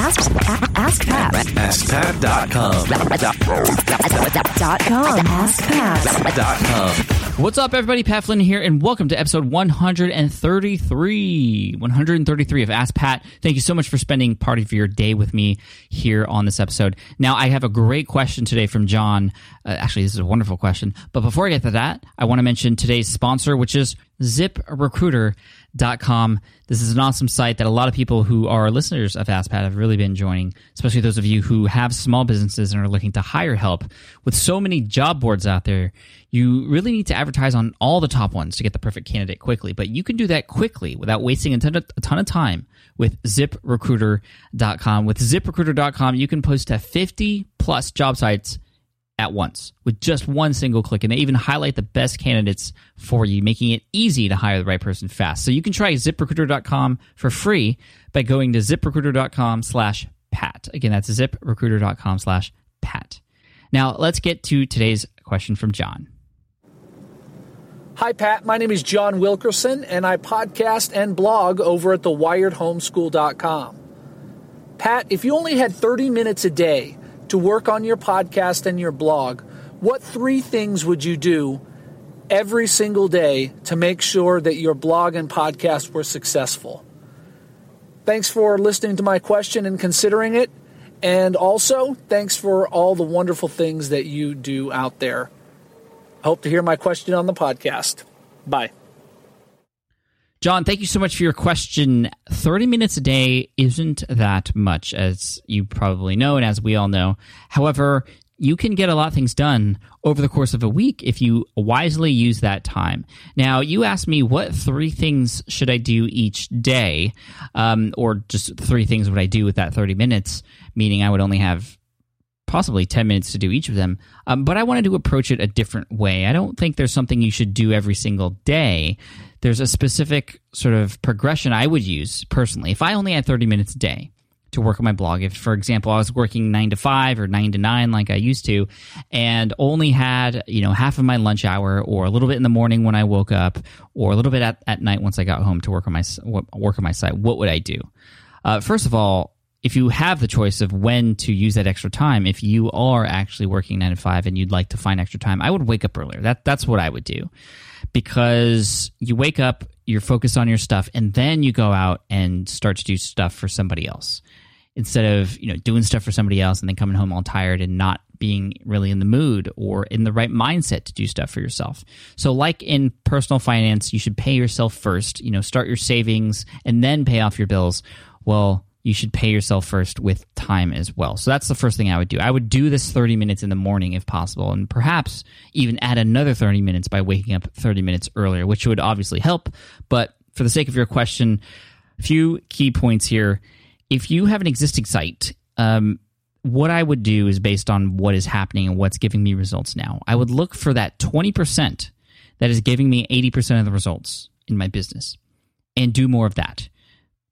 Ask, ask Pat. AskPat.com. Dot com. Ask Pat. Dot com. What's up, everybody? Pat Flynn here, and welcome to episode 133. 133 of Ask Pat. Thank you so much for spending part of your day with me here on this episode. Now, I have a great question today from John. Uh, actually, this is a wonderful question. But before I get to that, I want to mention today's sponsor, which is ZipRecruiter.com. This is an awesome site that a lot of people who are listeners of Ask Pat have really been joining, especially those of you who have small businesses and are looking to hire help. With so many job boards out there, you really need to advertise on all the top ones to get the perfect candidate quickly. But you can do that quickly without wasting a ton of, a ton of time with ziprecruiter.com. With ziprecruiter.com, you can post to 50 plus job sites at once with just one single click. And they even highlight the best candidates for you, making it easy to hire the right person fast. So you can try ziprecruiter.com for free by going to ziprecruiter.com slash pat. Again, that's ziprecruiter.com slash pat. Now let's get to today's question from John. Hi, Pat. My name is John Wilkerson, and I podcast and blog over at thewiredhomeschool.com. Pat, if you only had 30 minutes a day to work on your podcast and your blog, what three things would you do every single day to make sure that your blog and podcast were successful? Thanks for listening to my question and considering it. And also, thanks for all the wonderful things that you do out there. Hope to hear my question on the podcast. Bye. John, thank you so much for your question. 30 minutes a day isn't that much, as you probably know, and as we all know. However, you can get a lot of things done over the course of a week if you wisely use that time. Now, you asked me what three things should I do each day, um, or just three things would I do with that 30 minutes, meaning I would only have possibly 10 minutes to do each of them. Um, but I wanted to approach it a different way. I don't think there's something you should do every single day. There's a specific sort of progression I would use personally. If I only had 30 minutes a day to work on my blog, if, for example, I was working nine to five or nine to nine like I used to, and only had, you know, half of my lunch hour or a little bit in the morning when I woke up or a little bit at, at night once I got home to work on my, work on my site, what would I do? Uh, first of all, if you have the choice of when to use that extra time, if you are actually working nine to five and you'd like to find extra time, I would wake up earlier. That that's what I would do, because you wake up, you're focused on your stuff, and then you go out and start to do stuff for somebody else instead of you know doing stuff for somebody else and then coming home all tired and not being really in the mood or in the right mindset to do stuff for yourself. So like in personal finance, you should pay yourself first, you know, start your savings and then pay off your bills. Well, you should pay yourself first with time as well. So that's the first thing I would do. I would do this 30 minutes in the morning if possible, and perhaps even add another 30 minutes by waking up 30 minutes earlier, which would obviously help. But for the sake of your question, a few key points here. If you have an existing site, um, what I would do is based on what is happening and what's giving me results now. I would look for that 20% that is giving me 80% of the results in my business and do more of that.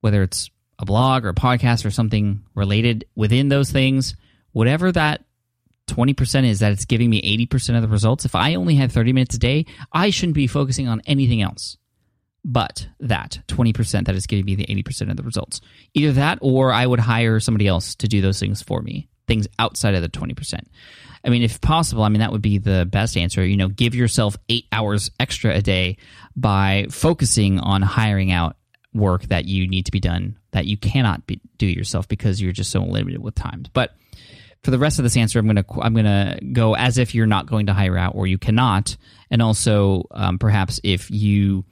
Whether it's a blog or a podcast or something related within those things, whatever that 20% is that it's giving me 80% of the results. If I only had 30 minutes a day, I shouldn't be focusing on anything else but that 20% that is giving me the 80% of the results. Either that or I would hire somebody else to do those things for me, things outside of the 20%. I mean, if possible, I mean, that would be the best answer. You know, give yourself eight hours extra a day by focusing on hiring out work that you need to be done that you cannot be, do yourself because you're just so limited with time. But for the rest of this answer, I'm gonna I'm gonna go as if you're not going to hire out or you cannot, and also um, perhaps if you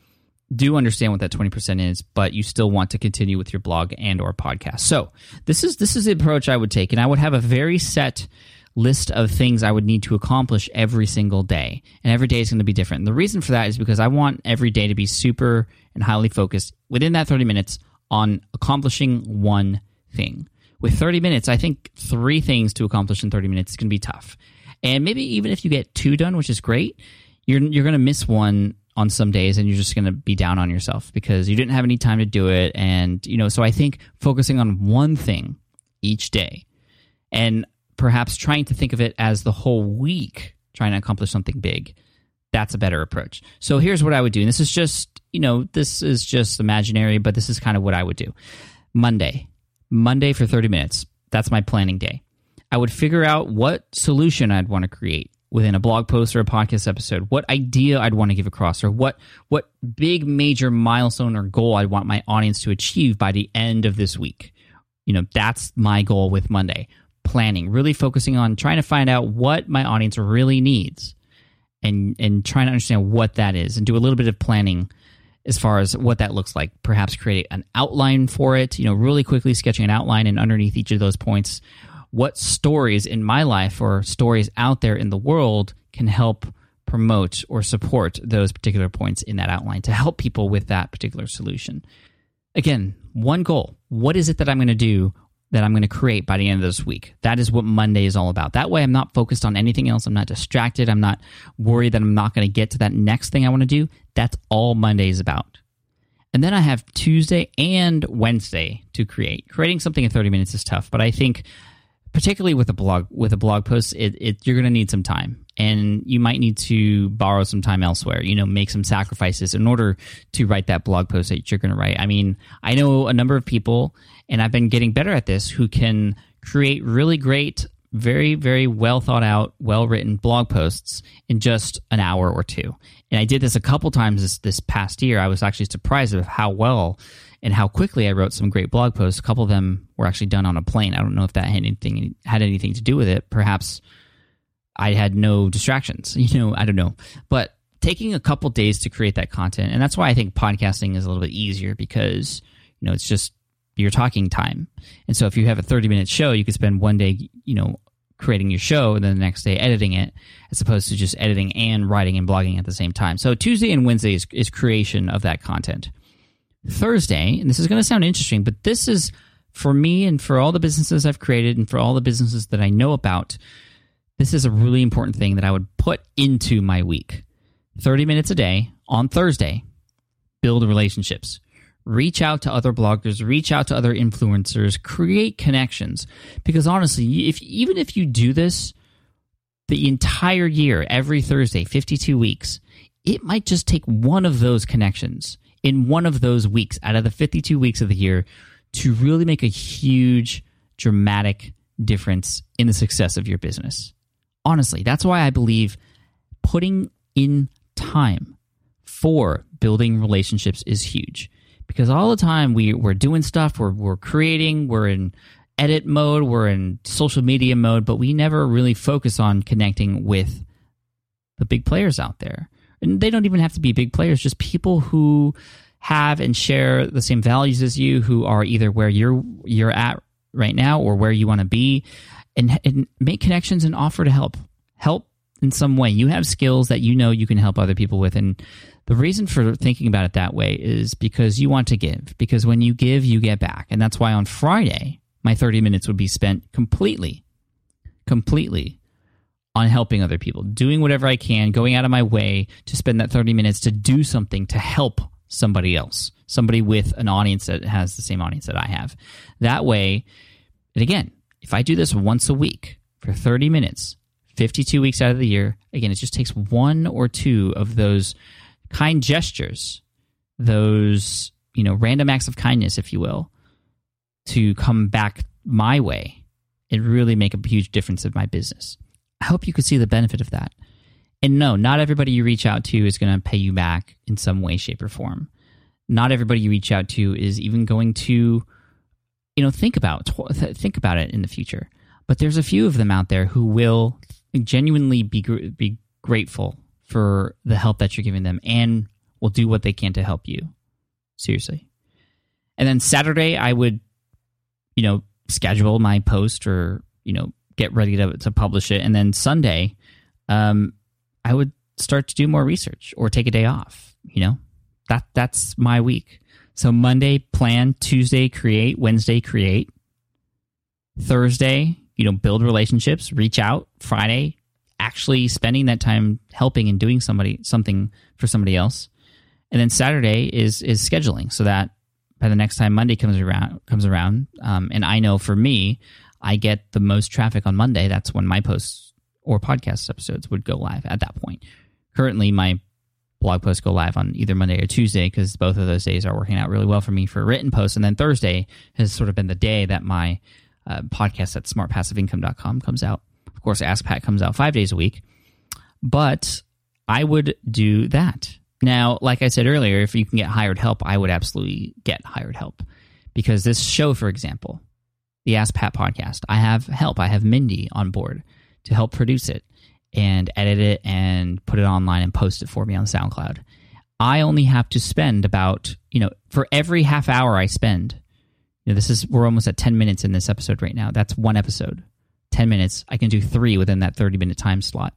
do understand what that 20% is but you still want to continue with your blog and or podcast. So this is this is the approach i would take. And i would have a very set list of things i would need to accomplish every single day. And every day is going to be different. And the reason for that is because i want every day to be super and highly focused within that 30 minutes on accomplishing one thing. With 30 minutes i think three things to accomplish in 30 minutes is going to be tough. And maybe even if you get two done which is great you're, you're going to miss one on some days and you're just going to be down on yourself because you didn't have any time to do it. And you know so i think focusing on one thing each day and perhaps trying to think of it as the whole week trying to accomplish something big that's a better approach so here's what i would do and this is just you know this is just imaginary but this is kind of what i would do monday Monday for 30 minutes. That's my planning day. I would figure out what solution I'd want to create within a blog post or a podcast episode, what idea I'd want to give across, or what what big major milestone or goal i'd want my audience to achieve by the end of this week. You know, that's my goal with Monday. Planning, really focusing on trying to find out what my audience really needs and and trying to understand what that is and do a little bit of planning as far as what that looks like. Perhaps create an outline for it, you know, really quickly sketching an outline and underneath each of those points, what stories in my life or stories out there in the world can help promote or support those particular points in that outline to help people with that particular solution. Again, one goal. What is it that I'm going to do that I'm going to create by the end of this week? That is what Monday is all about. That way, I'm not focused on anything else. I'm not distracted. I'm not worried that I'm not going to get to that next thing I want to do. That's all Monday is about. And then I have Tuesday and Wednesday to create. Creating something in 30 minutes is tough, but I think particularly with a blog with a blog post, it, it you're going to need some time, and you might need to borrow some time elsewhere. You know, make some sacrifices in order to write that blog post that you're going to write. I mean, I know a number of people, and I've been getting better at this, who can create really great, very very well thought out, well written blog posts in just an hour or two. And I did this a couple times this this past year. I was actually surprised of how well and how quickly I wrote some great blog posts. A couple of them were actually done on a plane. I don't know if that had anything had anything to do with it. Perhaps I had no distractions. You know, I don't know. But taking a couple days to create that content, and that's why I think podcasting is a little bit easier because you know it's just your talking time. And so if you have a 30 minute show, you could spend one day, you know, creating your show and then the next day editing it as opposed to just editing and writing and blogging at the same time. So Tuesday and Wednesday is, is creation of that content. Thursday, and this is going to sound interesting, but this is for me and for all the businesses I've created and for all the businesses that I know about, this is a really important thing that I would put into my week. 30 minutes a day on Thursday, build relationships. Reach out to other bloggers, reach out to other influencers, create connections. Because honestly, if even if you do this the entire year, every Thursday, 52 weeks, it might just take one of those connections in one of those weeks out of the 52 weeks of the year to really make a huge, dramatic difference in the success of your business. Honestly, that's why I believe putting in time for building relationships is huge. Because all the time we, we're doing stuff, we're, we're creating, we're in edit mode, we're in social media mode, but we never really focus on connecting with the big players out there and they don't even have to be big players, just people who have and share the same values as you, who are either where you're you're at right now or where you want to be, and, and make connections and offer to help. Help in some way. You have skills that you know you can help other people with, and the reason for thinking about it that way is because you want to give. Because when you give, you get back, and that's why on Friday my 30 minutes would be spent completely, completely on helping other people, doing whatever I can, going out of my way to spend that 30 minutes to do something to help somebody else, somebody with an audience that has the same audience that I have. That way, and again, if I do this once a week for 30 minutes, 52 weeks out of the year, again, it just takes one or two of those kind gestures, those, you know, random acts of kindness, if you will, to come back my way and really make a huge difference in my business. I hope you could see the benefit of that. And no, not everybody you reach out to is going to pay you back in some way, shape, or form. Not everybody you reach out to is even going to, you know, think about think about it in the future. But there's a few of them out there who will genuinely be be grateful for the help that you're giving them and will do what they can to help you. Seriously. And then Saturday, I would, you know, schedule my post or you know get ready to, to publish it. And then Sunday, um, I would start to do more research or take a day off. You know, that that's my week. So Monday, plan. Tuesday, create. Wednesday, create. Thursday, you know, build relationships, reach out. Friday, actually spending that time helping and doing somebody something for somebody else. And then Saturday is is scheduling so that by the next time Monday comes around comes around, um, and I know for me, I get the most traffic on Monday, that's when my posts or podcast episodes would go live at that point. Currently, my blog posts go live on either Monday or Tuesday because both of those days are working out really well for me for written posts. And then Thursday has sort of been the day that my uh, podcast at smartpassiveincome.com comes out. Of course, Ask Pat comes out five days a week, but I would do that. Now, like I said earlier, if you can get hired help, I would absolutely get hired help because this show, for example, the Ask Pat podcast, I have help. I have Mindy on board to help produce it and edit it and put it online and post it for me on SoundCloud. I only have to spend about, you know, for every half hour I spend, you know, this is, we're almost at 10 minutes in this episode right now. That's one episode. 10 minutes. I can do three within that 30 minute time slot.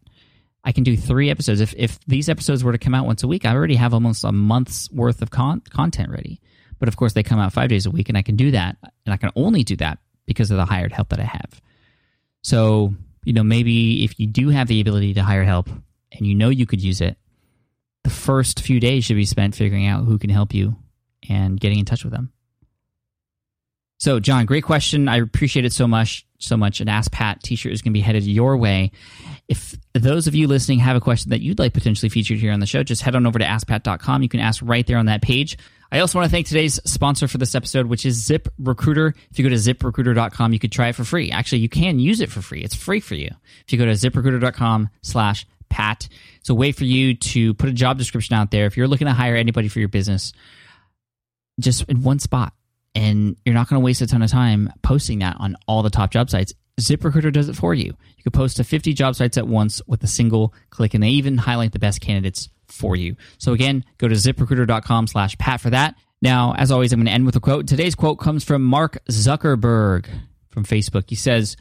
I can do three episodes. If, if these episodes were to come out once a week, I already have almost a month's worth of con- content ready. But of course, they come out five days a week, and I can do that. And I can only do that because of the hired help that I have. So, you know, maybe if you do have the ability to hire help and you know you could use it, the first few days should be spent figuring out who can help you and getting in touch with them. So, John, great question. I appreciate it so much. So much. An Ask Pat T-shirt is going to be headed your way. If those of you listening have a question that you'd like potentially featured here on the show, just head on over to AskPat.com. You can ask right there on that page. I also want to thank today's sponsor for this episode, which is Zip Recruiter. If you go to ziprecruiter.com, you could try it for free. Actually, you can use it for free. It's free for you. If you go to ziprecruiter.com slash Pat, it's a way for you to put a job description out there. If you're looking to hire anybody for your business, just in one spot and you're not going to waste a ton of time posting that on all the top job sites. ZipRecruiter does it for you. You can post to 50 job sites at once with a single click, and they even highlight the best candidates for you. So again, go to ziprecruiter.com slash Pat for that. Now, as always, I'm going to end with a quote. Today's quote comes from Mark Zuckerberg from Facebook. He says,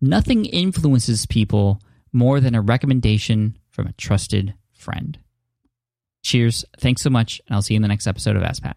Nothing influences people more than a recommendation from a trusted friend. Cheers. Thanks so much, and I'll see you in the next episode of Ask Pat.